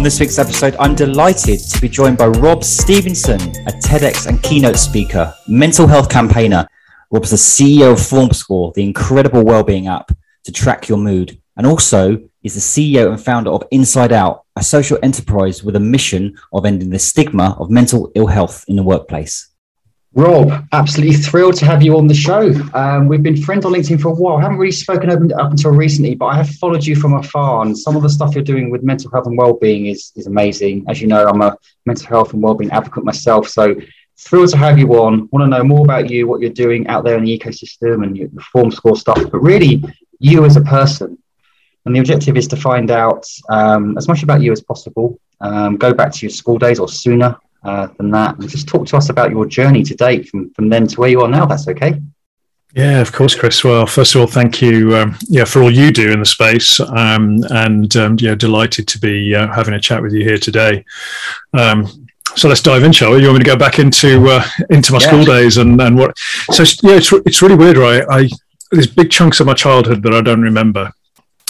On this week's episode, I'm delighted to be joined by Rob Stephenson, a TEDx and keynote speaker, mental health campaigner. Rob's the CEO of FormScore, the incredible well-being app to track your mood, and also is the CEO and founder of Inside Out, a social enterprise with a mission of ending the stigma of mental ill health in the workplace. Rob, absolutely thrilled to have you on the show. Um, we've been friends on LinkedIn for a while. I haven't really spoken up, until recently, but I have followed you from afar. And some of the stuff you're doing with mental health and well-being is, is amazing. As you know, I'm a mental health and well-being advocate myself. So thrilled to have you on. Want to know more about you, what you're doing out there in the ecosystem and your, FormScore stuff, but really you as a person. And the objective is to find out um, as much about you as possible. Um, go back to your school days or sooner uh, than that. And just talk to us about your journey to date from, from then to where you are now. That's okay. Yeah, of course, Chris. Well, first of all, thank you, um, yeah, for all you do in the space, um, and um, yeah, delighted to be uh, having a chat with you here today. Um, so let's dive in, shall we? You want me to go back into uh, into my yeah. school days and, and what? So yeah, it's it's really weird, right? I there's big chunks of my childhood that I don't remember,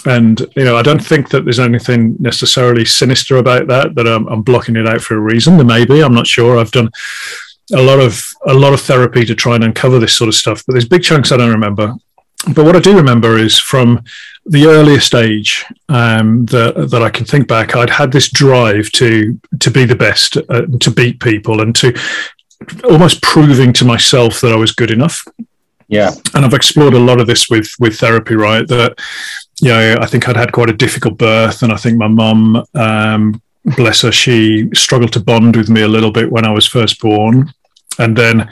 and you know i don't think that there's anything necessarily sinister about that that I'm, I'm, blocking it out for a reason. There may be i'm not sure. I've done a lot of a lot of therapy to try and uncover this sort of stuff but there's big chunks i don't remember. But what i do remember is from the earliest age um, that, that i can think back i'd had this drive to to be the best uh, to beat people and to almost proving to myself that i was good enough yeah and i've explored a lot of this with with therapy right that you know, I think I'd had quite a difficult birth, and I think my mum, um, bless her, she struggled to bond with me a little bit when I was first born. And then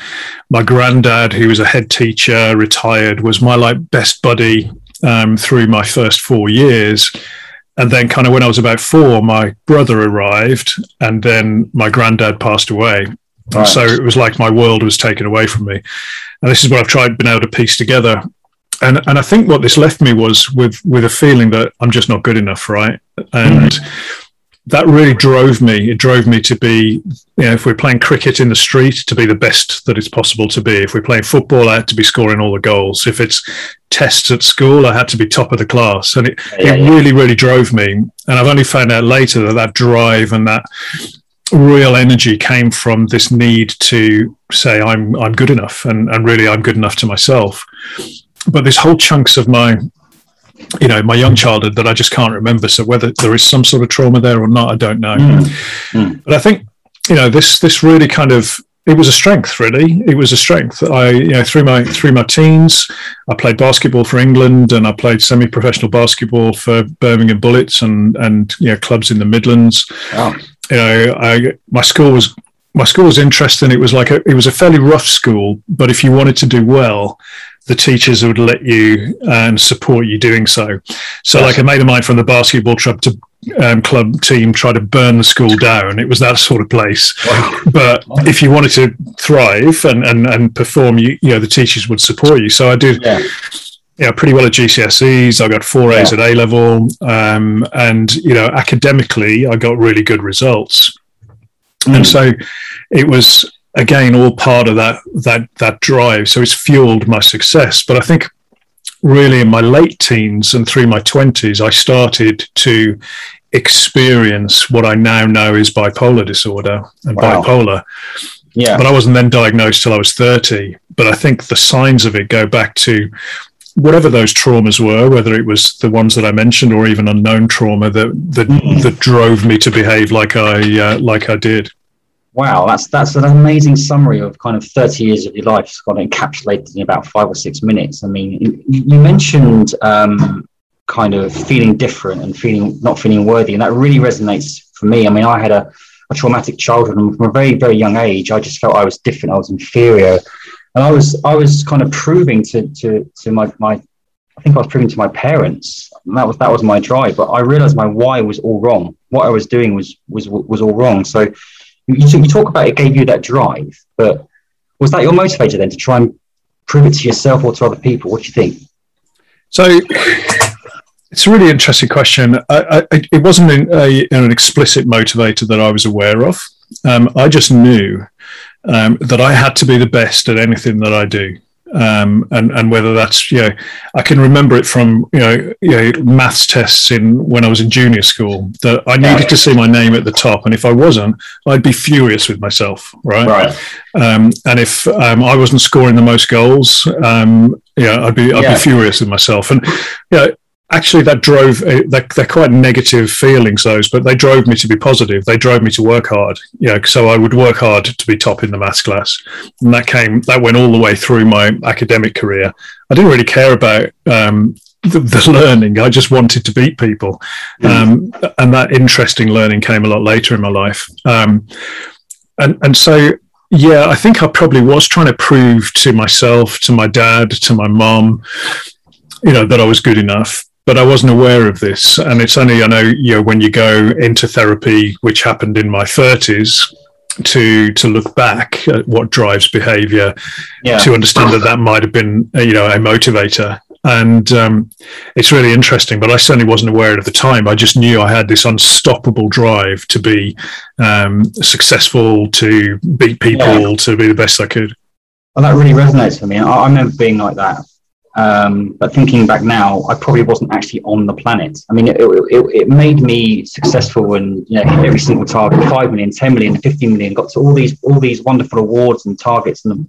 my granddad, who was a head teacher, retired, was my like best buddy um, through my first four years. And then, kind of when I was about four, my brother arrived, and then my granddad passed away. Right. So it was like my world was taken away from me. And this is what I've tried been able to piece together and and I think what this left me was with with a feeling that I'm just not good enough, right? And mm-hmm. that really drove me. It drove me to be, you know, if we're playing cricket in the street, to be the best that it's possible to be. If we're playing football, I had to be scoring all the goals. If it's tests at school, I had to be top of the class, and it yeah, it yeah. really really drove me. And I've only found out later that that drive and that real energy came from this need to say I'm I'm good enough and and really I'm good enough to myself but there's whole chunks of my you know my young childhood that I just can't remember. So whether there is some sort of trauma there or not, I don't know. Mm. Mm. But I think you know this this really kind of it was a strength really it was a strength i you know through my through my teens i played basketball for england and i played semi-professional basketball for birmingham bullets and and you know clubs in the midlands wow. You know i my school was my school was interesting it was like a, it was a fairly rough school but if you wanted to do well the teachers would let you and support you doing so. So, yes. like a mate of mine from the basketball club to um, club team tried to burn the school down. It was that sort of place. Wow. But if you wanted to thrive and, and, and perform, you, you know, the teachers would support you. So I did. Yeah. Yeah, pretty well at GCSEs. I got four A's yeah. at A level, um, and you know, academically, I got really good results. Mm. And so, it was again all part of that that that drive so it's fueled my success but i think really in my late teens and through my 20s i started to experience what i now know is bipolar disorder and wow. bipolar yeah but i wasn't then diagnosed till i was 30 but i think the signs of it go back to whatever those traumas were, whether it was the ones that I mentioned or even unknown trauma that that, mm. that drove me to behave like I uh, like I did. Wow, that's that's an amazing summary of kind of 30 years of your life, it's kind of encapsulated in about five or six minutes. I mean, you mentioned um, kind of feeling different and feeling not feeling worthy, and that really resonates for me. I mean, I had a, a traumatic childhood, and from a very very young age, I just felt I was different, I was inferior, and I was I was kind of proving to to to my my I think I was proving to my parents, that was that was my drive. But I realized my why was all wrong. What I was doing was was was all wrong. So you, you talk about it gave you that drive, but was that your motivator then to try and prove it to yourself or to other people? What do you think? So it's a really interesting question. I, I, it wasn't an, a, an, explicit motivator that I was aware of. Um, I just knew um, that I had to be the best at anything that I do. um, and and whether that's you know I can remember it from you know, you know maths tests in when I was in junior school that I needed to see my name at the top, and if I wasn't, I'd be furious with myself, right? Right. Um, and if um, I wasn't scoring the most goals, um, yeah, I'd be I'd Yeah. be furious with myself, and yeah. Actually, that drove. Uh, they're, they're quite negative feelings, those, but they drove me to be positive. They drove me to work hard. You know, so I would work hard to be top in the maths class, and that came. That went all the way through my academic career. I didn't really care about um, the, the learning. I just wanted to beat people, um, and that interesting learning came a lot later in my life. Um, and and so yeah, I think I probably was trying to prove to myself, to my dad, to my mom, you know, that I was good enough. But I wasn't aware of this, and it's only I know you know when you go into therapy, which happened in my thirties, to to look back at what drives behaviour, Yeah. to understand that that might have been uh, you know a motivator and um, it's really interesting but i certainly wasn't aware at the time i just knew i had this unstoppable drive to be um, successful to beat people to be the best i could Well, that really resonates for me. I, I remember being like that. Um, but thinking back now, I probably wasn't actually on the planet. I mean, it, it, it made me successful and you know hit every single target, five million, 10 million, 15 million, got to all these all these wonderful awards and targets, and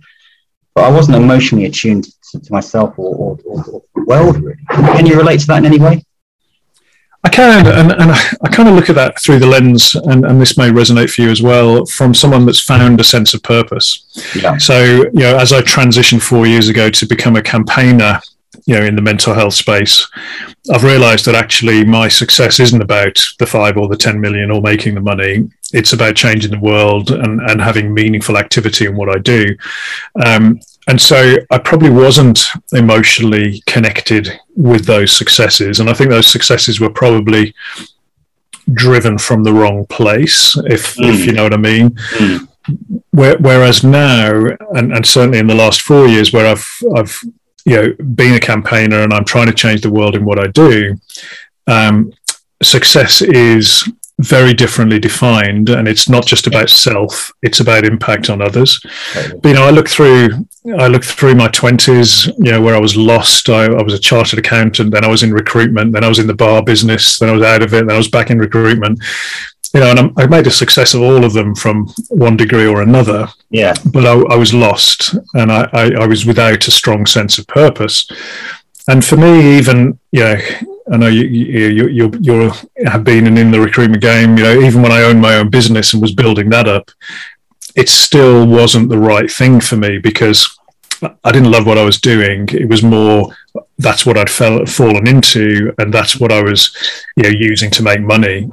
but I wasn't emotionally attuned to, to myself or, or, or, or the world. Really, can you relate to that in any way? I can, and, and I, kind of look at that through the lens, and, and this may resonate for you as well, from someone that's found a sense of purpose. Yeah. So, you know, as I transitioned four years ago to become a campaigner, you know, in the mental health space, I've realized that actually my success isn't about the five or the 10 million or making the money. It's about changing the world and, and having meaningful activity in what I do. Um, and so I probably wasn't emotionally connected with those successes. And I think those successes were probably driven from the wrong place, if, if you know what I mean. Mm. Where, whereas now, and, and certainly in the last four years, where I've I've you know been a campaigner and I'm trying to change the world in what I do, um, success is very differently defined, and it's not just about self; it's about impact on others. But, you know, I look through I look through my twenties, you know, where I was lost. I, I was a chartered accountant, then I was in recruitment, then I was in the bar business, then I was out of it, then I was back in recruitment. You know, and I'm, I made a success of all of them from one degree or another Yeah. but I, I was lost and I, I, I was without a strong sense of purpose. And for me, even yeah, I know you you you you have been in the recruitment game. You know, even when I owned my own business and was building that up, it still wasn't the right thing for me because I didn't love what I was doing. It was more that's what I'd fell, fallen into, and that's what I was you know using to make money.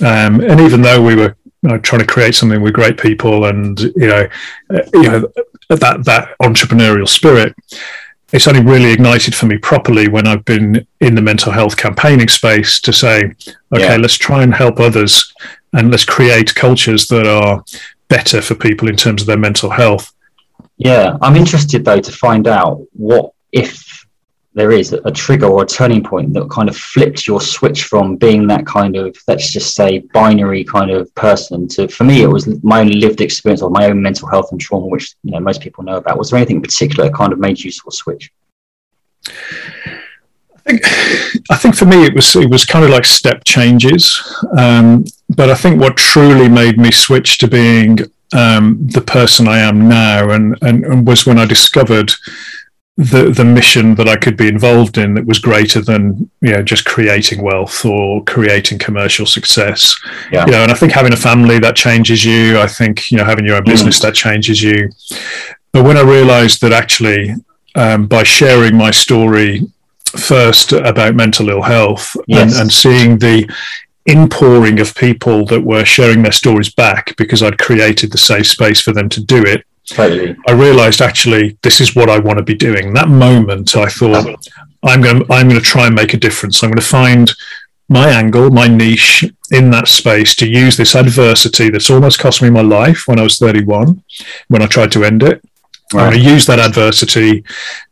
Um, and even though we were you know, trying to create something with great people and you know uh, you know that that entrepreneurial spirit it's only really ignited for me properly when I've been in the mental health campaigning space to say okay Yeah. let's try and help others and let's create cultures that are better for people in terms of their mental health Yeah, I'm interested though to find out what if there is a trigger or a turning point that kind of flipped your switch from being that kind of let's just say binary kind of person to for me it was my own lived experience of my own mental health and trauma which you know most people know about. Was there anything in particular that kind of made you sort of switch? I think, I think for me it was it was kind of like step changes, um, but I think what truly made me switch to being um, the person I am now, and, and, and was when I discovered the the mission that I could be involved in that was greater than you know just creating wealth or creating commercial success. Yeah. You know, and I think having a family that changes you. I think you know having your own business that changes you. But when I realised that actually um, by sharing my story first about mental ill health Yes. and, and seeing the inpouring of people that were sharing their stories back because I'd created the safe space for them to do it. Totally I realized actually this is what I want to be doing. That moment I thought I'm going to, I'm going to try and make a difference. I'm going to find my angle, my niche in that space to use this adversity that's almost cost me my life when I was 31 when I tried to end it. I'm going to use that adversity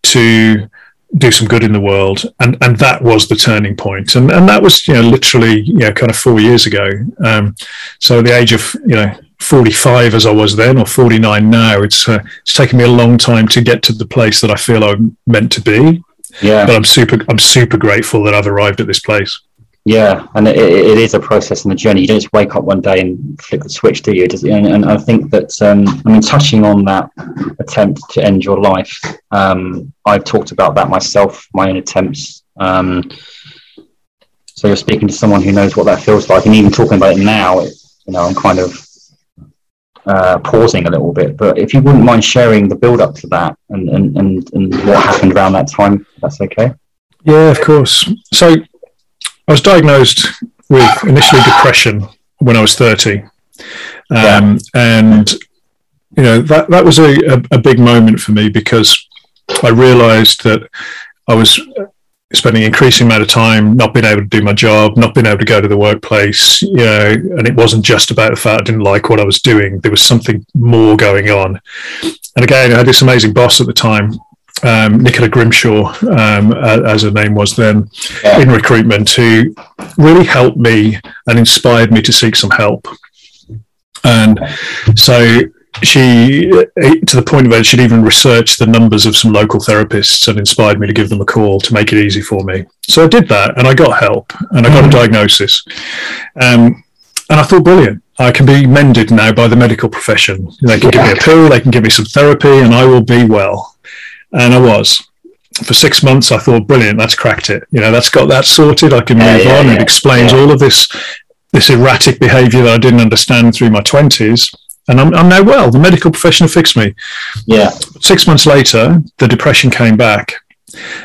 to do some good in the world, and and that was the turning point, and and that was you know literally you know kind of four years ago. Um, so the age of you know 45 as I was then or 49 now. It's uh, it's taken me a long time to get to the place that I feel I'm meant to be. Yeah. But I'm super I'm super grateful that I've arrived at this place. Yeah, and it, it is a process and a journey. You don't just wake up one day and flick the switch, do you? And, and I think that, um, I mean, touching on that attempt to end your life, um, I've talked about that myself, my own attempts. Um, so you're speaking to someone who knows what that feels like, and even talking about it now, it, you know, I'm kind of uh, pausing a little bit. But if you wouldn't mind sharing the build up to that and, and, and, and what happened around that time, that's okay. Yeah, of course. So I was diagnosed with initially depression when I was 30. Um, yeah. And, you know, that, that was a, a, a big moment for me because I realized that I was spending an increasing amount of time not being able to do my job, not being able to go to the workplace, you know, and it wasn't just about the fact I didn't like what I was doing. There was something more going on. And again, I had this amazing boss at the time um, Nicola Grimshaw, um, as her name was then, yeah. in recruitment, who really helped me and inspired me to seek some help. And so she, to the point where she'd even researched the numbers of some local therapists and inspired me to give them a call to make it easy for me. So I did that and I got help and I got a mm. diagnosis. Um, and I thought, brilliant. I can be mended now by the medical profession. They can give me a pill, they can give me some therapy, and I will be well and I was. For six months, I thought, brilliant, that's cracked it. You know, that's got that sorted. I can move yeah, on. Yeah, it explains all of this this erratic behaviour that I didn't understand through my twenties, and I'm, I'm now well. The medical professional fixed me. Yeah. Six months later, the depression came back,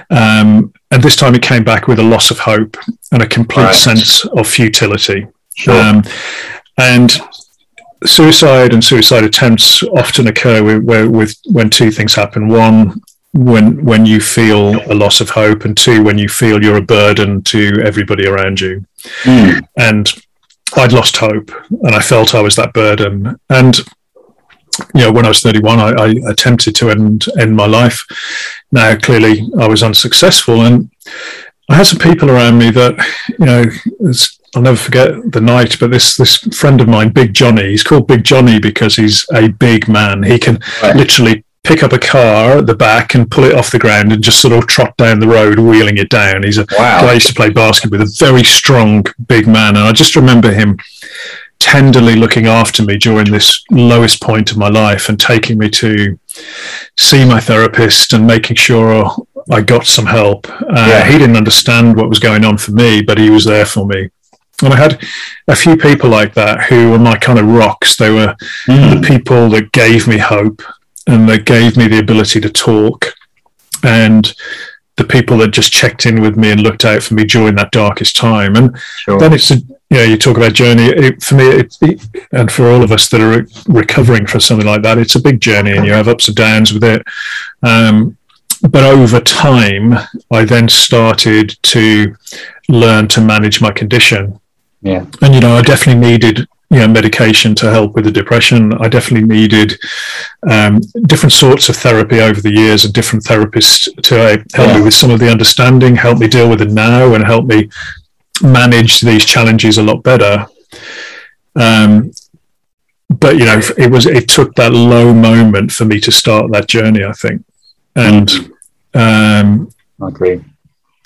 um, and this time it came back with a loss of hope and a complete right. sense of futility. Sure. Um, and suicide and suicide attempts often occur with, where, with when two things happen. One, when when you feel a loss of hope, and two, when you feel you're a burden to everybody around you. Mm. And I'd lost hope, and I felt I was that burden. And you know, when I was 31, I, I attempted to end end my life. Now, clearly, I was unsuccessful, and I had some people around me that, you know, I'll never forget the night, but this this friend of mine, Big Johnny, he's called Big Johnny because he's a big man. He can right. literally pick up a car at the back and pull it off the ground and just sort of trot down the road, wheeling it down. He's a wow. guy I used to play basketball with, a very strong, big man. And I just remember him tenderly looking after me during this lowest point of my life and taking me to see my therapist and making sure I got some help. Uh, yeah. He didn't understand what was going on for me, but he was there for me. And I had a few people like that who were my kind of rocks. They were mm. the people that gave me hope and that gave me the ability to talk. And the people that just checked in with me and looked out for me during that darkest time. And sure. then it's a, you know, you talk about journey. It, for me, it, it, and for all of us that are recovering from something like that, it's a big journey, and you have ups and downs with it. Um, but over time, I then started to learn to manage my condition yeah. And, you know, I definitely needed, you know, medication to help with the depression. I definitely needed um, different sorts of therapy over the years and different therapists to uh, help yeah. me with some of the understanding, help me deal with it now and help me manage these challenges a lot better. Um, but you know, it was it took that low moment for me to start that journey. I think, and um, I agree.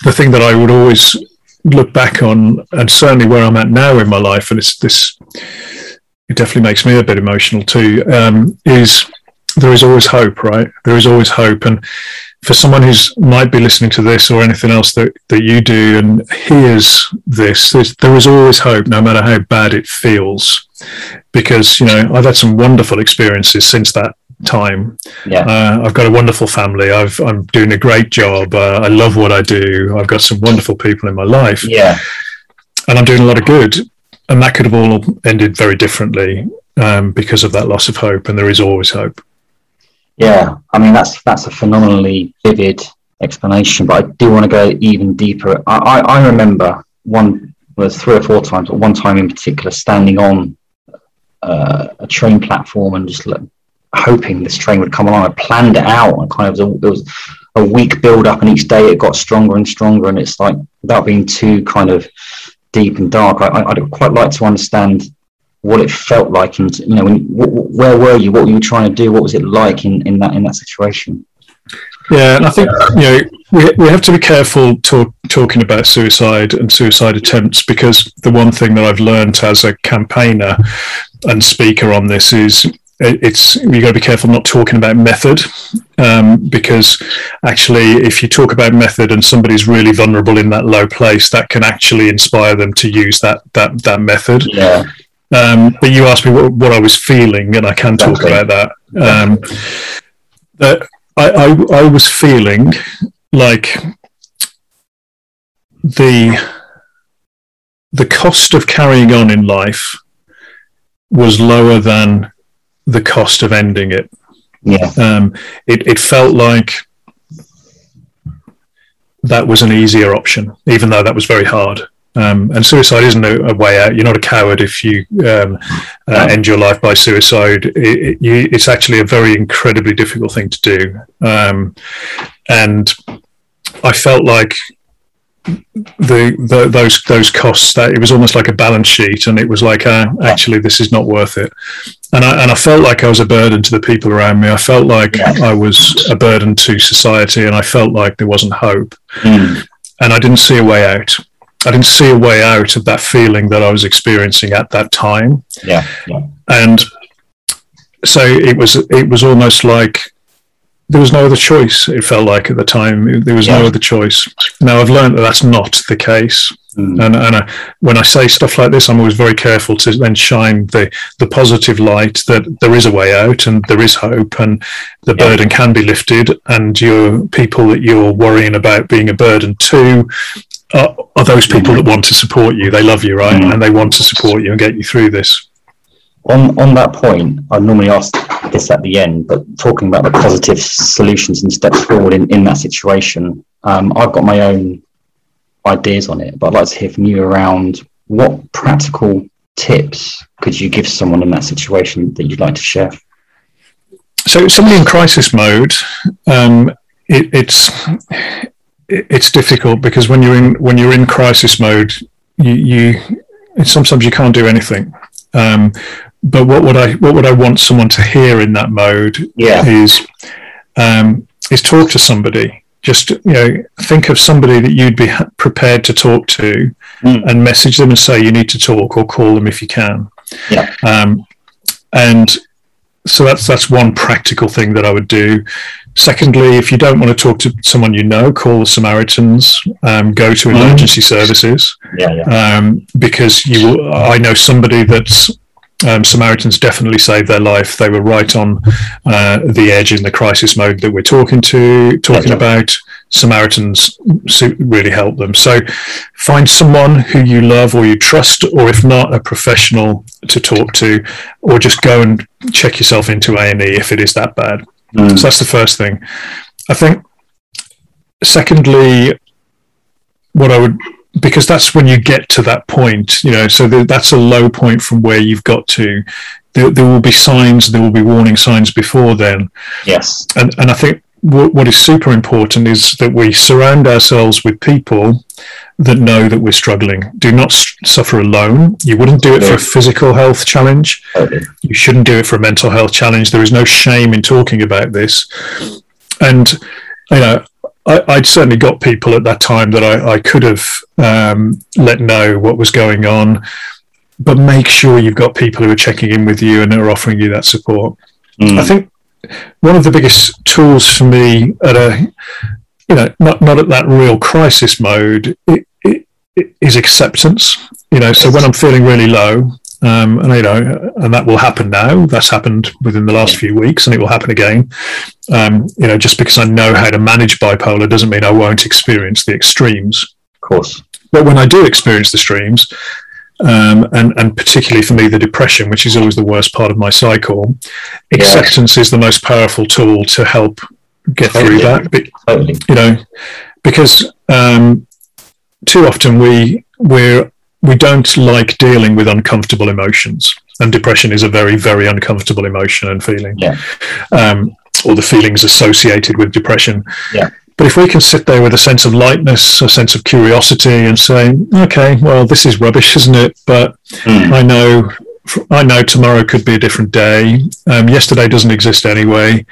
The thing that I would always look back on, and certainly where I'm at now in my life, and it's this, it definitely makes me a bit emotional too. Um, is there is always hope, right? There is always hope, and for someone who's might be listening to this or anything else that, that you do and hears this, there is always hope, no matter how bad it feels. Because you know, I've had some wonderful experiences since that time. Yeah. Uh, I've got a wonderful family. I've, I'm doing a great job. Uh, I love what I do. I've got some wonderful people in my life. Yeah. And I'm doing a lot of good. And that could have all ended very differently um, because of that loss of hope. And there is always hope. Yeah. I mean, that's, that's a phenomenally vivid explanation, but I do want to go even deeper. I, I, I remember one, was three or four times, but one time in particular, standing on uh, a train platform and just hoping this train would come along. I planned it out. I kind of it was a week build up, and each day it got stronger and stronger. And it's like without being too kind of deep and dark, I, would quite like to understand what it felt like, and you know, when, where were you? What were you trying to do? What was it like in, in that in that situation? Yeah, and I think you know we, we have to be careful talk, talking about suicide and suicide attempts because the one thing that I've learned as a campaigner and speaker on this is it's you got to be careful not talking about method um, because actually if you talk about method and somebody's really vulnerable in that low place that can actually inspire them to use that that that method. Yeah. Um, but you asked me what, what, I was feeling and I can talk okay. about that. Um, that I, I, I was feeling like the the cost of carrying on in life was lower than the cost of ending it. Yeah. Um, it, it felt like that was an easier option, even though that was very hard. Um, and suicide isn't a, a, way out. You're not a coward if you um, uh, end your life by suicide. It, it, you, it's actually a very incredibly difficult thing to do. Um, and I felt like the, the, those those costs that it was almost like a balance sheet, and it was like, uh, actually, this is not worth it and I, and I felt like I was a burden to the people around me. I felt like I was a burden to society, and I felt like there wasn't hope. Mm. And I didn't see a way out. I didn't see a way out of that feeling that I was experiencing at that time. Yeah. yeah. And so it was. It was almost like there was no other choice. It felt like at the time there was yeah. no other choice. Now I've learned that that's not the case. Mm. And, and I, when I say stuff like this, I'm always very careful to then shine the, the positive light that there is a way out and there is hope and the yeah. burden can be lifted. And your people that you're worrying about being a burden to are, are those people mm. that want to support you. They love you, right? Mm. And they want to support you and get you through this. On, on that point, I normally ask this at the end, but talking about the positive solutions and steps forward in, in that situation, um, I've got my own ideas on it, but I'd like to hear from you around what practical tips could you give someone in that situation that you'd like to share? So, somebody in crisis mode, um, it, it's it's difficult because when you're in when you're in crisis mode, you, you sometimes you can't do anything. Um, but what would I what would I want someone to hear in that mode? Yeah. is um, is talk to somebody just you know think of somebody that you'd be prepared to talk to mm. and message them and say you need to talk or call them if you can yeah um, and so that's that's one practical thing that I would do. Secondly, if you don't want to talk to someone you know, call the Samaritans. Um, go to hmm. emergency mm. services. Yeah, yeah. Um, because you, I know somebody that's um, Samaritans definitely saved their life. They were right on uh, the edge in the crisis mode that we're talking to talking about. Samaritans really helped them. So find someone who you love or you trust, or if not, a professional to talk to, or just go and check yourself into A and E if it is that bad. Mm. So that's the first thing. I think. Secondly, what I would because that's when you get to that point, you know, so the, that's a low point from where you've got to. There, there, will be signs, there will be warning signs before then. Yes. And, and I think what, what is super important is that we surround ourselves with people that know that we're struggling. Do not suffer alone. You wouldn't do it for a physical health challenge. Okay. You shouldn't do it for a mental health challenge. There is no shame in talking about this. And, you know, I, would certainly got people at that time that I, I could have um, let know what was going on, but make sure you've got people who are checking in with you and are offering you that support. Mm. I think one of the biggest tools for me at a, you know, not not at that real crisis mode, it, it, it is acceptance. You know, so when I'm feeling really low, um, and you know, and that will happen now. That's happened within the last few weeks, and it will happen again. Um, you know, just because I know how to manage bipolar doesn't mean I won't experience the extremes. Of course. But when I do experience the streams, um, and and particularly for me, the depression, which is always the worst part of my cycle, acceptance is the most powerful tool to help get totally. through that. But, totally. You know, because um, too often we we're we don't like dealing with uncomfortable emotions, and depression is a very, very uncomfortable emotion and feeling. Yeah. Um, or the feelings associated with depression. Yeah. But if we can sit there with a sense of lightness, a sense of curiosity, and say, "Okay, well, this is rubbish, isn't it?" But mm. I know I know tomorrow could be a different day. Um, yesterday doesn't exist anyway,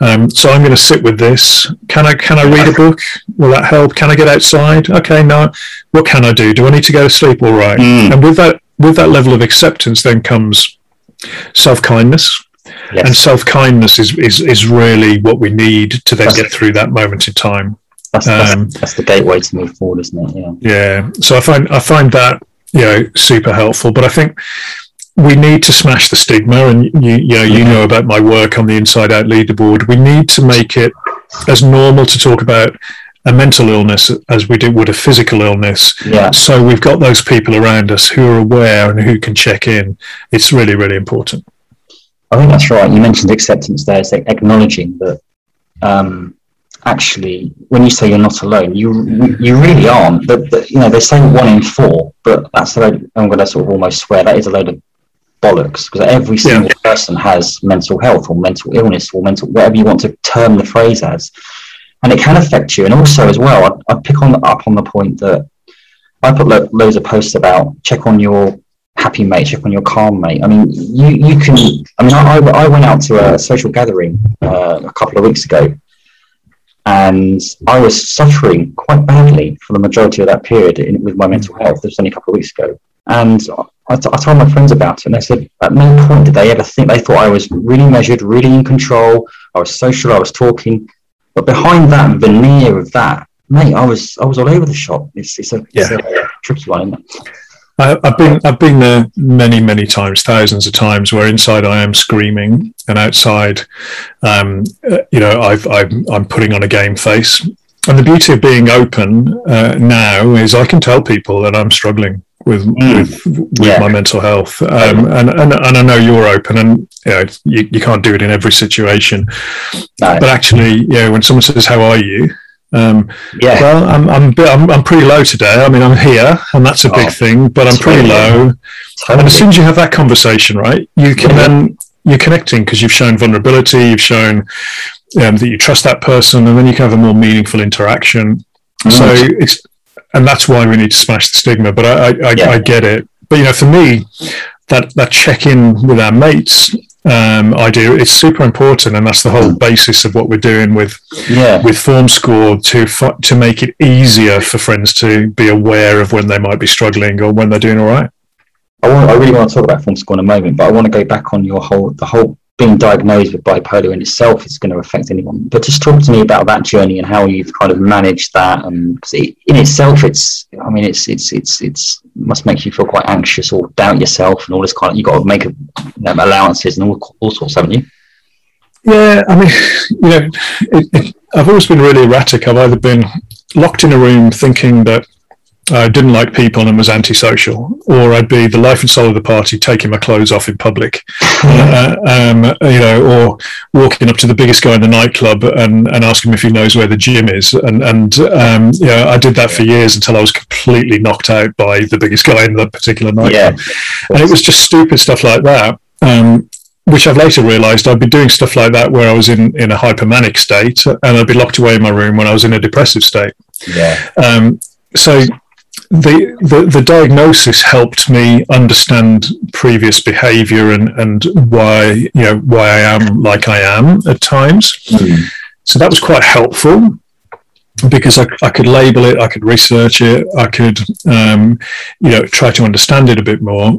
um, so I'm going to sit with this. Can I can I read a book? Will that help? Can I get outside? Okay, no. What can I do? Do I need to go to sleep? All right. Mm. And with that with that level of acceptance, then comes self kindness. Yes. And self kindness is, is is really what we need to then get through that moment in time. that's, that's, um, that's the gateway to move forward, isn't it? Yeah. Yeah. So I find I find that you know super helpful. But I think we need to smash the stigma, and you you know you know about my work on the Inside Out Leaderboard. We need to make it as normal to talk about a mental illness as we do would a physical illness. Yeah. So we've got those people around us who are aware and who can check in. It's really really important. I think that's right. You mentioned acceptance there, it's like acknowledging that um, actually, when you say you're not alone, you you really aren't. But, but you know, they say one in four, but that's a load, I'm going to sort of almost swear that is a load of bollocks because every single person has mental health or mental illness or mental whatever you want to term the phrase as, and it can affect you. And also, as well, I, I pick on up on the point that I put lo- loads of posts about check on your happy mate, check on your calm mate. I mean, you you can. I mean, I, I went out to a social gathering uh, a couple of weeks ago, and I was suffering quite badly for the majority of that period in, with my mental health. This was only a couple of weeks ago, and I, t- I told my friends about it, and they said at no point did they ever think they thought I was really measured, really in control. I was social, I was talking, but behind that veneer of that, mate, I was I was all over the shop. It's it's a, it's a tricky one. Isn't it? I, I've been I've been there many many times, thousands of times, where inside I am screaming, and outside, um, uh, you know, I've, I'm I'm putting on a game face. And the beauty of being open uh, now is I can tell people that I'm struggling with Mm. with, with Yeah. my mental health, um, and, and and I know you're open, and you know you, you can't do it in every situation, No. but actually, know, when someone says, "How are you?" Um, Yeah. well, I'm I'm, bit- I'm I'm pretty low today. I mean, I'm here, and that's a big Oh, thing. But I'm pretty low. And as soon as you have that conversation, right, you can Yeah. then you're connecting because you've shown vulnerability, you've shown um, that you trust that person, and then you can have a more meaningful interaction. So it's and that's why we need to smash the stigma. But I I, I, Yeah. I get it. But you know, for me, that that check in with our mates um, idea is super important, and that's the whole basis of what we're doing with yeah. with FormScore to to make it easier for friends to be aware of when they might be struggling or when they're doing all right. I, want, I really want to talk about FormScore in a moment, but I want to go back on your whole the whole being diagnosed with bipolar in itself is going to affect anyone. But just talk to me about that journey and how you've kind of managed that. And it, in itself, it's I mean, it's it's it's it's must make you feel quite anxious or doubt yourself and all this kind of. You got to make know, um, allowances and all all sorts, haven't you? Yeah, I mean, you know, it, it, I've always been really erratic. I've either been locked in a room thinking that I didn't like people and was antisocial, or I'd be the life and soul of the party, taking my clothes off in public, uh, um, you know, or walking up to the biggest guy in the nightclub and, and asking him if he knows where the gym is. And, and um, you know, I did that for years until I was completely knocked out by the biggest guy in that particular nightclub Yeah. and it was just stupid stuff like that. Um, which I've later realised I'd be doing stuff like that where I was in, in a hypomanic state, and I'd be locked away in my room when I was in a depressive state. Yeah. Um, so the, the the diagnosis helped me understand previous behaviour and and why you know why I am like I am at times. Mm. So that was quite helpful because I, I could label it, I could research it, I could, um, you know, try to understand it a bit more.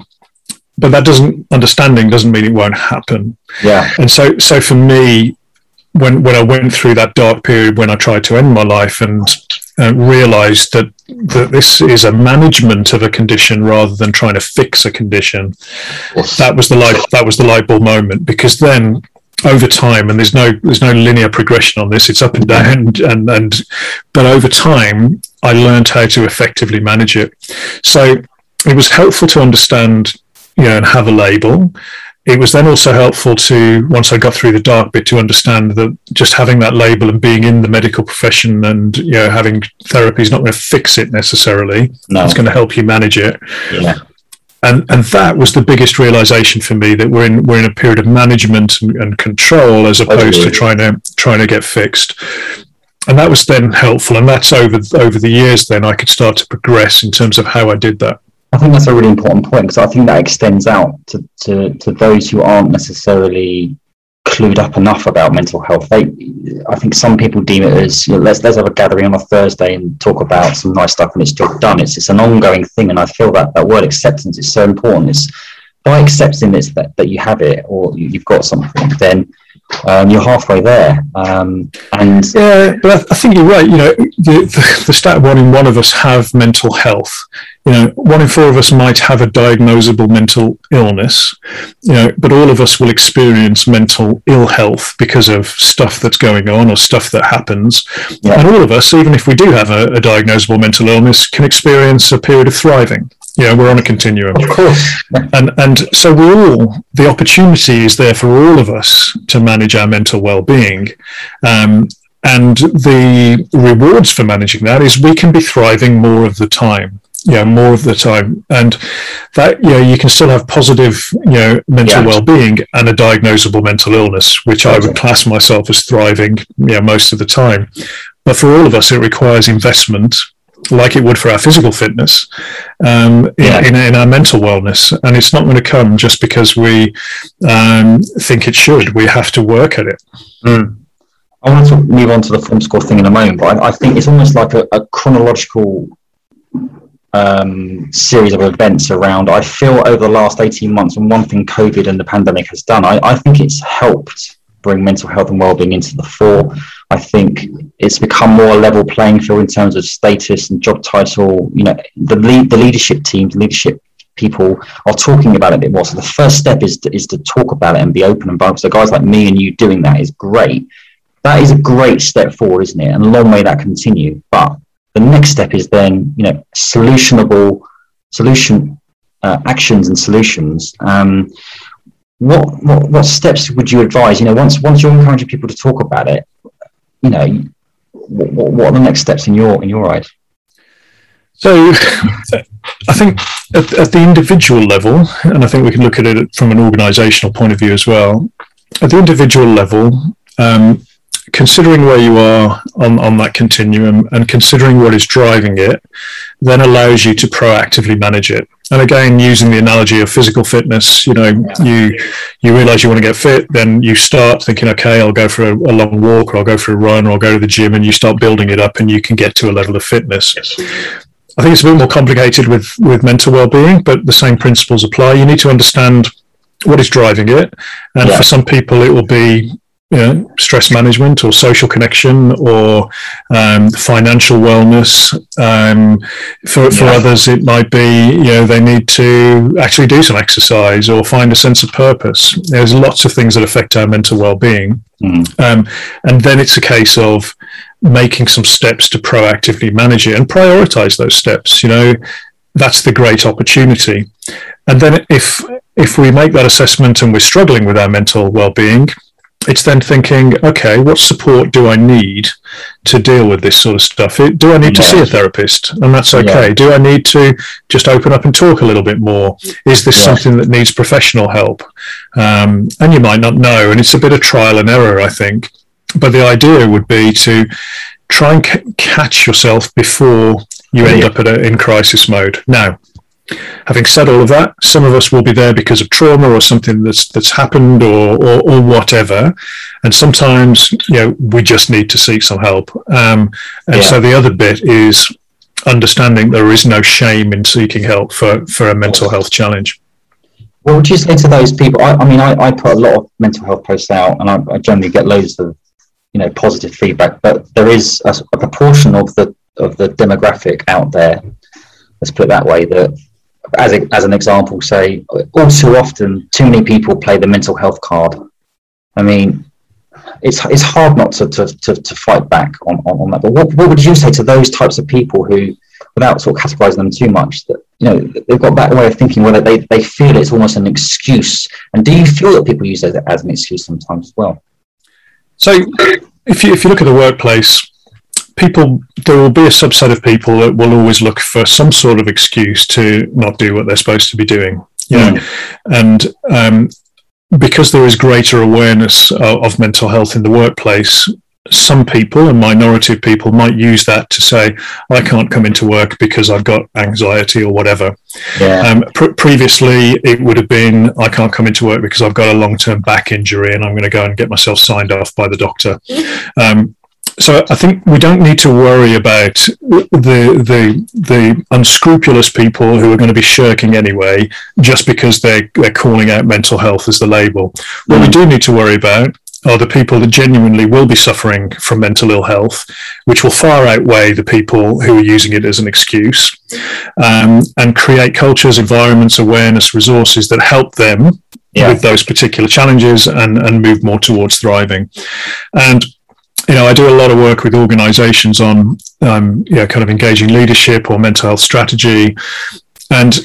But that doesn't understanding doesn't mean it won't happen. Yeah. And so, so for me, when when I went through that dark period when I tried to end my life and uh, realized that that this is a management of a condition rather than trying to fix a condition, that was the light that was the light bulb moment. Because then over time and there's no there's no linear progression on this it's up and down and and, and but over time i learned how to effectively manage it. So it was helpful to understand you know and have a label it was then also helpful to once i got through the dark bit to understand that just having that label and being in the medical profession and you know having therapy is not going to fix it necessarily. No. it's going to help you manage it. Yeah. and and that was the biggest realization for me that we're in we're in a period of management and, and control as opposed to trying to trying to get fixed. And that was then helpful and that's over over the years then i could start to progress in terms of how i did that I think that's a really important point because I think that extends out to, to, to those who aren't necessarily clued up enough about mental health. They, I think some people deem it as you know, let's let's have a gathering on a Thursday and talk about some nice stuff and it's job done. It's it's an ongoing thing, and I feel that that word acceptance is so important. It's by accepting this that, that you have it or you've got something, then um, you're halfway there. Um, and yeah, but I, I, think you're right. You know, the, the, the, stat one in one of us have mental health. You know, one in four of us might have a diagnosable mental illness. You know, but all of us will experience mental ill health because of stuff that's going on or stuff that happens. Yeah. And all of us, even if we do have a, a diagnosable mental illness, can experience a period of thriving. Yeah, we're on a continuum. Of course. And and so we're all the opportunity is there for all of us to manage our mental well-being. Um, and the rewards for managing that is we can be thriving more of the time yeah more of the time and that you know you can still have positive you know mental yeah. well-being and a diagnosable mental illness which i would class myself as thriving you know most of the time but for all of us it requires investment like it would for our physical fitness, um, in, yeah. in, in, our mental wellness. And it's not going to come just because we um, think it should. We have to work at it. Mm. I want to move on to the FormScore thing in a moment, but I, I think it's almost like a, a chronological um, series of events around. I feel over the last 18 months, and one thing COVID and the pandemic has done, I, I think it's helped bring mental health and well-being into the fore. I think it's become more a level playing field in terms of status and job title. You know, the lead, the leadership teams, leadership people are talking about it a bit more. So the first step is to, is to talk about it and be open and bold. So guys like me and you doing that is great. That is a great step forward, isn't it? And long may that continue. But the next step is then, you know, solutionable solution uh, actions and solutions. Um, what, what what steps would you advise? You know, once once you're encouraging people to talk about it, you know, what, what are the next steps in your in your eyes? So, I think at, at, the individual level, and I think we can look at it from an organisational point of view as well. At the individual level, um, considering where you are on, on that continuum and considering what is driving it, then allows you to proactively manage it. And again, using the analogy of physical fitness, you know, you you realize you want to get fit, then you start thinking, okay, I'll go for a, a long walk, or I'll go for a run, or I'll go to the gym, and you start building it up, and you can get to a level of fitness. I think it's a bit more complicated with with mental well-being, but the same principles apply. You need to understand what is driving it, and yeah. for some people, it will be you know, stress management or social connection or um, financial wellness. Um, for, for yeah. others, it might be, you know, they need to actually do some exercise or find a sense of purpose. There's lots of things that affect our mental well-being. Mm. Um, and then it's a case of making some steps to proactively manage it and prioritize those steps. You know, that's the great opportunity. And then if if we make that assessment and we're struggling with our mental well-being, it's then thinking, okay, what support do I need to deal with this sort of stuff? Do I need to see a therapist? And that's okay. Yeah. Do I need to just open up and talk a little bit more? Is this yeah. something that needs professional help? Um, and you might not know. And it's a bit of trial and error, I think. But the idea would be to try and c- catch yourself before you end up a, in crisis mode. Now, Having said all of that, some of us will be there because of trauma or something that's that's happened or, or, or whatever, and sometimes you know we just need to seek some help. Um, and yeah. so the other bit is understanding there is no shame in seeking help for for a mental health challenge. What would you say to those people? I, I mean, I, I, put a lot of mental health posts out, and I, I generally get loads of you know positive feedback. But there is a, a proportion of the of the demographic out there let's put it that way, that as, a, as an example, say, all too often, too many people play the mental health card. I mean, it's it's hard not to, to, to, to fight back on, on, on, that. But what, what would you say to those types of people who, without sort of categorizing them too much, that you know they've got that way of thinking where they, they feel it's almost an excuse. And do you feel that people use that as an excuse sometimes as well? So if you if you look at the workplace, people there will be a subset of people that will always look for some sort of excuse to not do what they're supposed to be doing you know mm. and um, because there is greater awareness of, of, mental health in the workplace some people, a minority of people, might use that to say, I can't come into work because I've got anxiety or whatever. Yeah. Um, pr- previously, it would have been, I can't come into work because I've got a long term back injury and I'm going to go and get myself signed off by the doctor. Um, so I think we don't need to worry about the the the unscrupulous people who are going to be shirking anyway, just because they're they're calling out mental health as the label. What we do need to worry about are the people that genuinely will be suffering from mental ill health, which will far outweigh the people who are using it as an excuse, um, and create cultures, environments, awareness, resources that help them Yeah. with those particular challenges and, and move more towards thriving. And you know, I do a lot of work with organizations on, um, you know, kind of engaging leadership or mental health strategy. And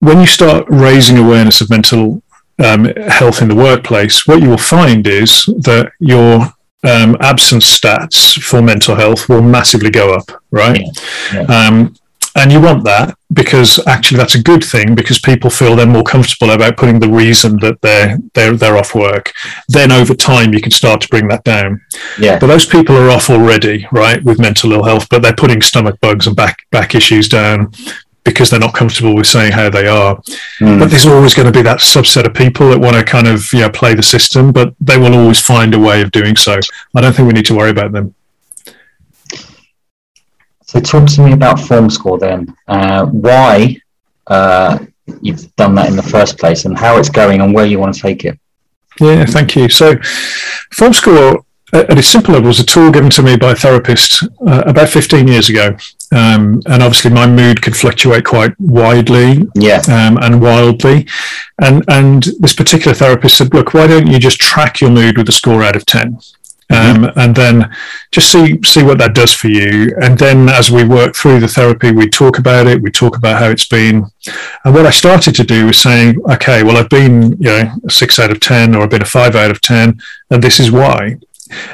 when you start raising awareness of mental um, health in the workplace, what you will find is that your um, absence stats for mental health will massively go up, right? Yeah. Um, and you want that because actually that's a good thing because people feel they're more comfortable about putting the reason that they're they're they're off work. Then over time you can start to bring that down. Yeah. But those people are off already, right, with mental ill health, but they're putting stomach bugs and back back issues down because they're not comfortable with saying how they are. Mm. But there's always going to be that subset of people that want to kind of you know play the system, but they will always find a way of doing so. I don't think we need to worry about them. So talk to me about FormScore then. Uh, why uh, you've done that in the first place and how it's going and where you want to take it. Yeah, thank you. So, FormScore at its simple level was a tool given to me by a therapist uh, about 15 years ago. Um, and obviously, my mood can fluctuate quite widely Yeah. um, and wildly. And and this particular therapist said, "Look, why don't you just track your mood with a score out of 10? Um, and then just see see what that does for you. And then as we work through the therapy, we talk about it. We talk about how it's been. And what I started to do was saying, okay, well, I've been you know a six out of ten, or I've been a five out of ten, and this is why.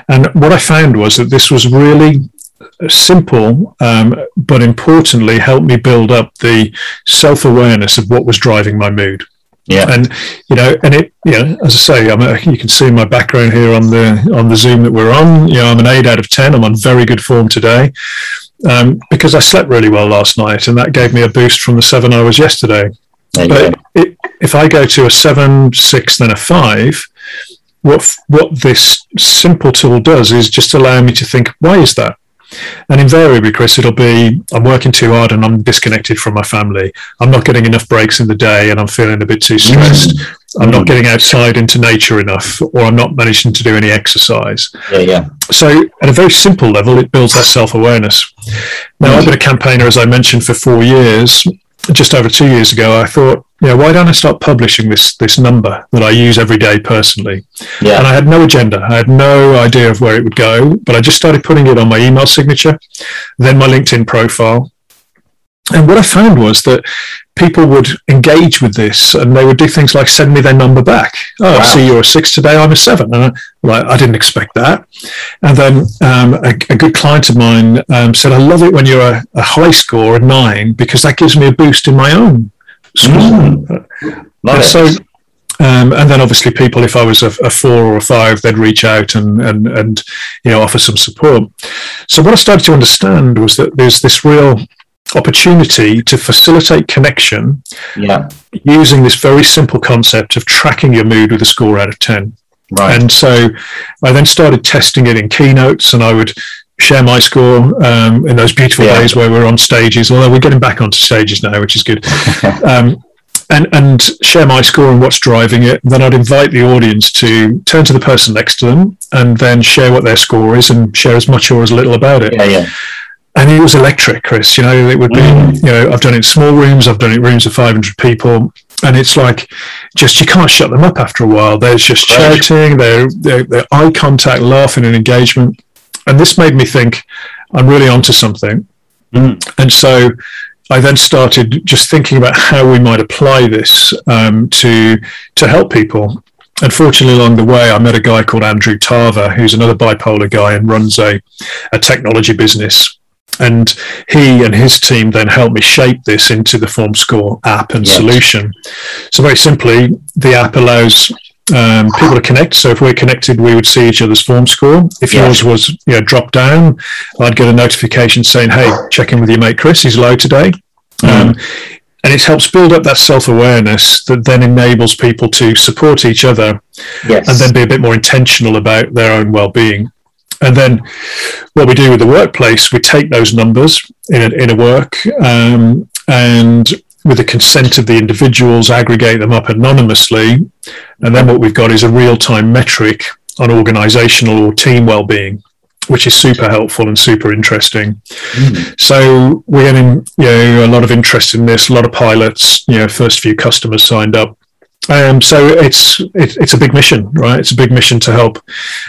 And what I found was that this was really simple, um, but importantly, helped me build up the self awareness of what was driving my mood Yeah. and you know and it you know as i say i'm a, you can see my background here on the on the zoom that we're on. You know i'm an 8 out of 10 i'm on very good form today um, because i slept really well last night and that gave me a boost from the seven i was yesterday. But it, if i go to a seven six then a five what what this simple tool does is just allow me to think why is that and invariably, Chris, it'll be I'm working too hard and I'm disconnected from my family. I'm not getting enough breaks in the day and I'm feeling a bit too mm. stressed. I'm not mm. getting outside into nature enough, or I'm not managing to do any exercise. Yeah, yeah. So, at a very simple level, it builds that self awareness. Now, mm. I've been a campaigner, as I mentioned, for four years. Just over two years ago, I thought, you know, why don't I start publishing this this number that I use every day personally? Yeah. And I had no agenda. I had no idea of where it would go, but I just started putting it on my email signature, then my LinkedIn profile. And what I found was that people would engage with this and they would do things like send me their number back. Oh, I Wow. see you're a six today, I'm a seven. And I, like, I didn't expect that. And then um, a, a good client of mine um, said, I love it when you're a, a high score, a nine, because that gives me a boost in my own score. Mm. Love so, um, and then obviously people, if I was a, a four or a five, they'd reach out and, and, and, you know, offer some support. So what I started to understand was that there's this real opportunity to facilitate connection yeah. using this very simple concept of tracking your mood with a score out of 10. Right. And so I then started testing it in keynotes and I would share my score um, in those beautiful Yeah. days where we're on stages, although we're getting back onto stages now, which is good. um, and, and share my score and what's driving it. Then I'd invite the audience to turn to the person next to them and then share what their score is and share as much or as little about it yeah, yeah. And it was electric, Chris. You know, it would be, Mm. you know, I've done it in small rooms, I've done it in rooms of 500 people, and it's like just you can't shut them up after a while. There's just Right. shouting, they're, they're, they're eye contact, laughing, and engagement. And this made me think I'm really onto something. Mm. And so I then started just thinking about how we might apply this um, to to help people. Unfortunately, along the way, I met a guy called Andrew Tarver, who's another bipolar guy and runs a, a technology business. And he and his team then helped me shape this into the FormScore app and Yes. solution. So, very simply, the app allows um, people to connect. So if we're connected, we would see each other's FormScore. If Yeah. yours was you know, dropped down, I'd get a notification saying, "Hey, check in with your mate Chris. He's low today." Um, and it helps build up that self awareness that then enables people to support each other Yes. and then be a bit more intentional about their own well-being. And then what we do with the workplace, we take those numbers in a, in a work um, and with the consent of the individuals, aggregate them up anonymously. And then what we've got is a real-time metric on organizational or team well-being, which is super helpful and super interesting. Mm. So we're getting you know a lot of interest in this, a lot of pilots. You know, first few customers signed up. Um, so it's it, it's a big mission, right? It's a big mission to help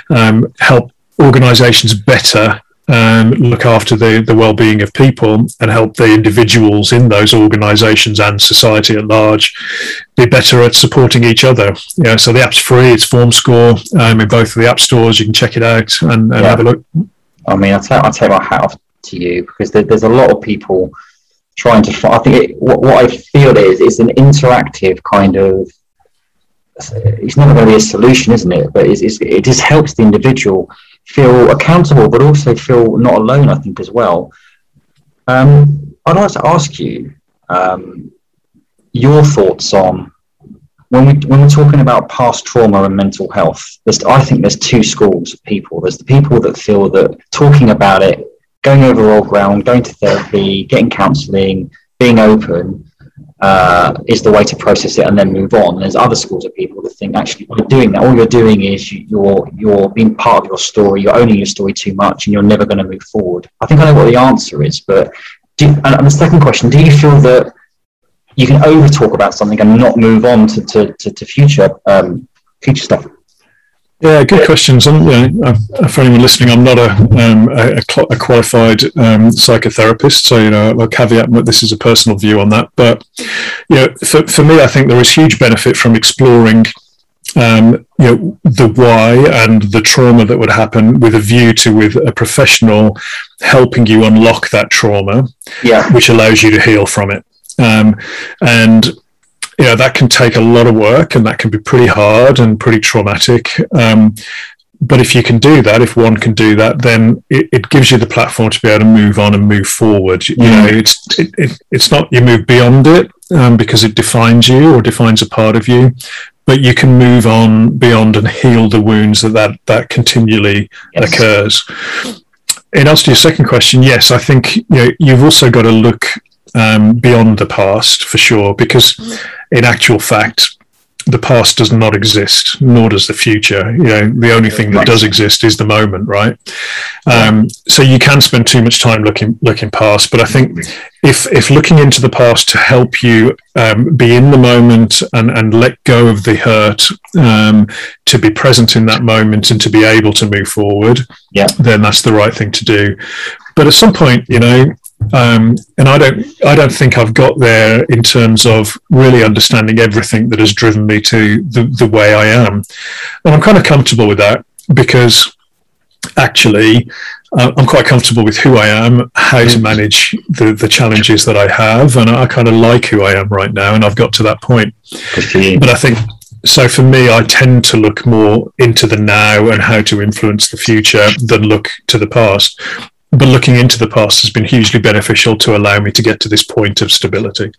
um, help organisations better um, look after the the well being of people and help the individuals in those organisations and society at large be better at supporting each other. Yeah, so the app's free. It's FormScore um, in both of the app stores. You can check it out and, and Yeah. have a look. I mean, I take I take my hat off to you because there, there's a lot of people trying to. I think it, what, what I feel is it's an interactive kind of. It's not going to be a solution, isn't it? But it's, it's, it just helps the individual feel accountable, but also feel not alone. I think as well. Um, I'd like to ask you um, your thoughts on when we when we're talking about past trauma and mental health, there's, I think there's two schools of people. There's the people that feel that talking about it, going over old ground, going to therapy, getting counselling, being open uh, is the way to process it and then move on. There's other schools of people that think actually by doing that, all you're doing is you, you're you're being part of your story. You're owning your story too much, and you're never going to move forward. I think I know what the answer is, but do, and the second question: Do you feel that you can over talk about something and not move on to, to, to, to future um, future stuff. Yeah, good questions. And you know, for anyone listening, I'm not a um, a, a a qualified um, psychotherapist, so you know, I'll caveat that this is a personal view on that. But you know, for for me, I think there is huge benefit from exploring. Um, you know the why and the trauma that would happen with a view to with a professional helping you unlock that trauma Yeah, which allows you to heal from it. Um, and you know that can take a lot of work, and that can be pretty hard and pretty traumatic. Um, but if you can do that, if one can do that, then it, it gives you the platform to be able to move on and move forward. You know, it's it, it, it's not you move beyond it um, because it defines you or defines a part of you, but you can move on beyond and heal the wounds that that, that continually yes. occurs. In answer to your second question, yes, I think you know you've also got to look um, beyond the past for sure, because in actual fact, the past does not exist, nor does the future. You know, the only thing that does exist is the moment, right? Um, so you can spend too much time looking looking past, but I think if if looking into the past to help you um, be in the moment and and let go of the hurt, um, to be present in that moment and to be able to move forward, Yeah. then that's the right thing to do. But at some point, you know, um, and I don't, I don't think I've got there in terms of really understanding everything that has driven me to the, the way I am, and I'm kind of comfortable with that because actually uh, I'm quite comfortable with who I am, how to manage the, the challenges that I have, and I kind of like who I am right now, and I've got to that point. Good for you. But I think so for me, I tend to look more into the now and how to influence the future than look to the past. But looking into the past has been hugely beneficial to allow me to get to this point of stability.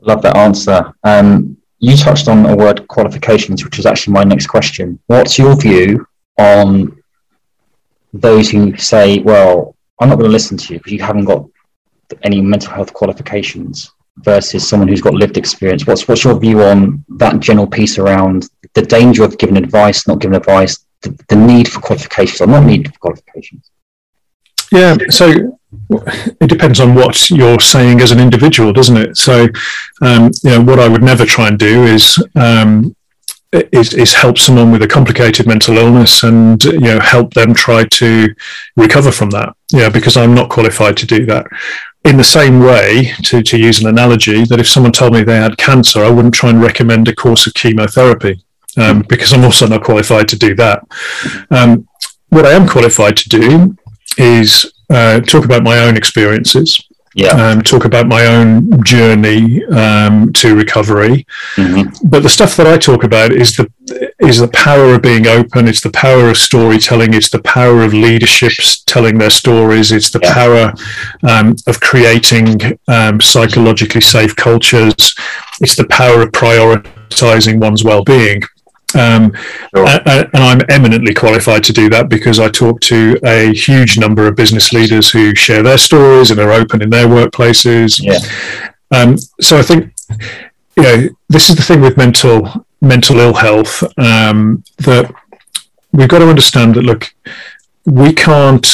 Love that answer. Um, you touched on a word qualifications, which was actually my next question. What's your view on those who say, well, I'm not going to listen to you because you haven't got any mental health qualifications versus someone who's got lived experience? What's, what's your view on that general piece around the danger of giving advice, not giving advice, the, the need for qualifications or not need for qualifications? Yeah, so it depends on what you're saying as an individual, doesn't it? So, um, you know, what I would never try and do is um, is, is help someone with a complicated mental illness and you know help them try to recover from that. Yeah, because I'm not qualified to do that. In the same way, to, to use an analogy, that if someone told me they had cancer, I wouldn't try and recommend a course of chemotherapy um, because I'm also not qualified to do that. Um, what I am qualified to do is uh, talk about my own experiences Yeah. Um, talk about my own journey um, to recovery. Mhm. But the stuff that I talk about is the is the power of being open. It's the power of storytelling. It's the power of leaderships telling their stories. It's the Yeah. power um, of creating um, psychologically safe cultures. It's the power of prioritizing one's well-being. Um, Sure. and I'm eminently qualified to do that because I talk to a huge number of business leaders who share their stories and are open in their workplaces. Yeah. Um, so I think you know this is the thing with mental mental ill health um, that we've got to understand that look we can't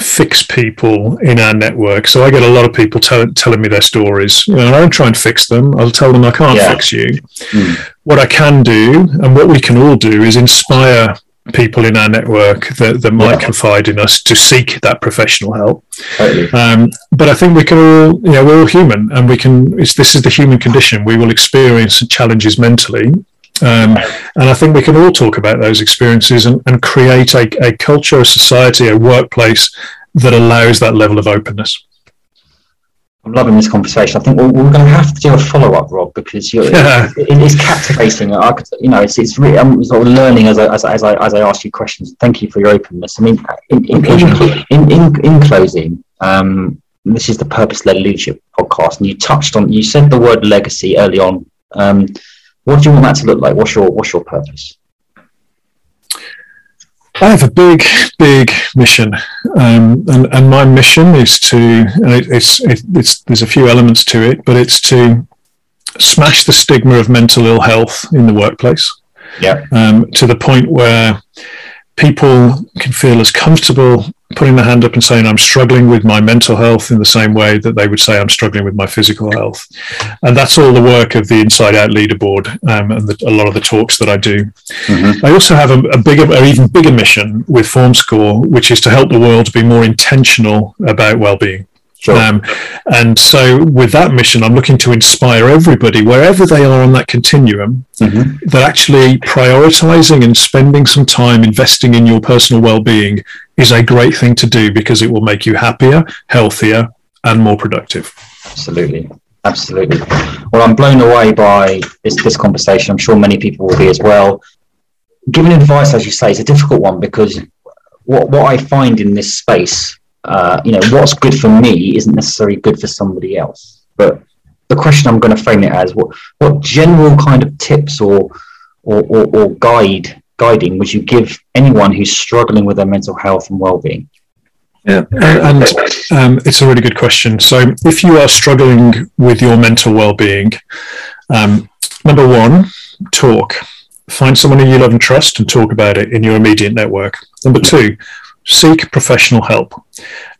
fix people in our network so i get a lot of people tell, telling me their stories you know, i don't try and fix them i'll tell them i can't Yeah. fix you Mm. What i can do and what we can all do is inspire people in our network that, that might Yeah. confide in us to seek that professional help Totally. um, but I think we can all, you know, we're all human, and we can. It's, this is the human condition. We will experience challenges mentally, um, and I think we can all talk about those experiences and, and create a, a culture, a society, a workplace that allows that level of openness. I'm loving this conversation. I think we're, we're going to have to do a follow up, Rob, because you're, Yeah. it, it's captivating. I, you know, it's it's really I'm sort of learning as I as, I- as I as I ask you questions. Thank you for your openness. I mean, in in in, in, in, in closing, um, this is the purpose led leadership podcast, and you touched on you said the word legacy early on. Um, what do you want that to look like? What's your what's your purpose? I have a big, big mission, um, and and my mission is to. And it, it's it, it's there's a few elements to it, but it's to smash the stigma of mental ill health in the workplace. Yeah. um, to the point where people can feel as comfortable putting their hand up and saying, I'm struggling with my mental health in the same way that they would say, I'm struggling with my physical health. And that's all the work of the Inside Out Leaderboard um, and the, a lot of the talks that I do. Mhm. I also have a, a bigger, or even bigger mission with FormScore, which is to help the world be more intentional about well-being. Sure. Um, and so, with that mission, I'm looking to inspire everybody, wherever they are on that continuum, Mhm. that actually prioritizing and spending some time investing in your personal well-being is a great thing to do because it will make you happier, healthier, and more productive. Absolutely. Absolutely. Well, I'm blown away by this, this conversation. I'm sure many people will be as well. Giving advice, as you say, is a difficult one because what, what I find in this space, uh, you know, what's good for me isn't necessarily good for somebody else. But the question I'm going to frame it as what, what general kind of tips or, or, or, or guide guiding would you give anyone who's struggling with their mental health and well-being? Yeah, and um, it's a really good question. So, if you are struggling with your mental well-being, um, number one, talk. Find someone who you love and trust, and talk about it in your immediate network. Number two, seek professional help.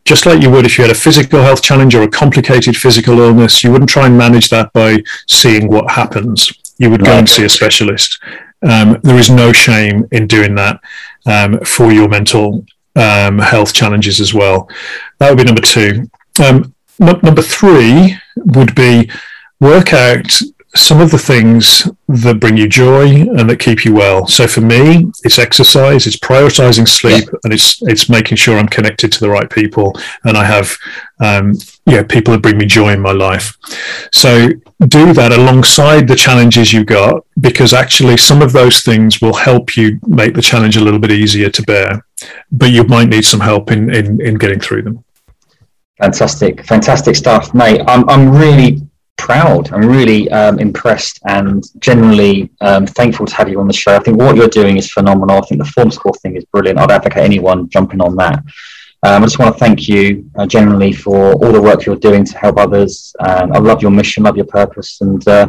Just like you would if you had a physical health challenge or a complicated physical illness, you wouldn't try and manage that by seeing what happens. You would go and see a specialist. Um, there is no shame in doing that um, for your mental um, health challenges as well. That would be number two. Um, number three would be work out some of the things that bring you joy and that keep you well. So for me, it's exercise, it's prioritizing sleep, and it's it's making sure I'm connected to the right people, and I have um, yeah people that bring me joy in my life. So do that alongside the challenges you got, because actually some of those things will help you make the challenge a little bit easier to bear, but you might need some help in in, in getting through them. Fantastic, fantastic stuff, mate. I'm, I'm really proud. I'm really um, impressed and generally um, thankful to have you on the show. I think what you're doing is phenomenal. I think the FormScore thing is brilliant. I'd advocate anyone jumping on that. Um, I just want to thank you uh, generally for all the work you're doing to help others. Um, I love your mission, love your purpose, and uh,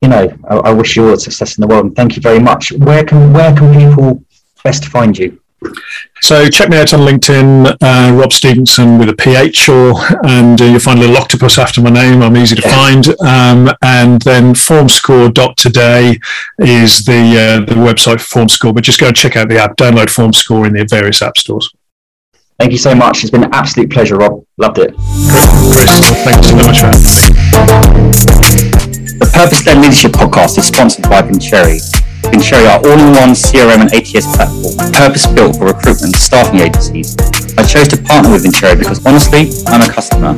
you know, I, I wish you all the success in the world. And thank you very much. Where can where can people best find you? So check me out on LinkedIn, uh, Rob Stephenson with a PH, or and uh, you'll find a little octopus after my name. I'm easy to find. Um, and then formscore.today is the uh, the website for FormScore. But just go and check out the app. Download FormScore in the various app stores. Thank you so much. It's been an absolute pleasure, Rob. Loved it. Chris, thank you so much for having me. The Purpose Led Leadership Podcast is sponsored by Vincere. Vincere our all-in-one CRM and ATS platform, purpose-built for recruitment and staffing agencies. I chose to partner with Vincere because honestly, I'm a customer.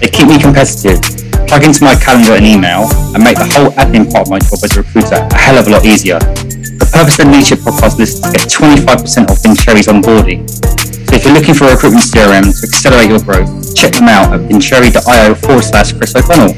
They keep me competitive, plug into my calendar and email, and make the whole admin part of my job as a recruiter a hell of a lot easier. The Purpose Led Leadership podcast listeners get 25% off Vincere's onboarding. So if you're looking for a recruitment CRM to accelerate your growth, check them out at vincere.io forward slash Chris O'Connell.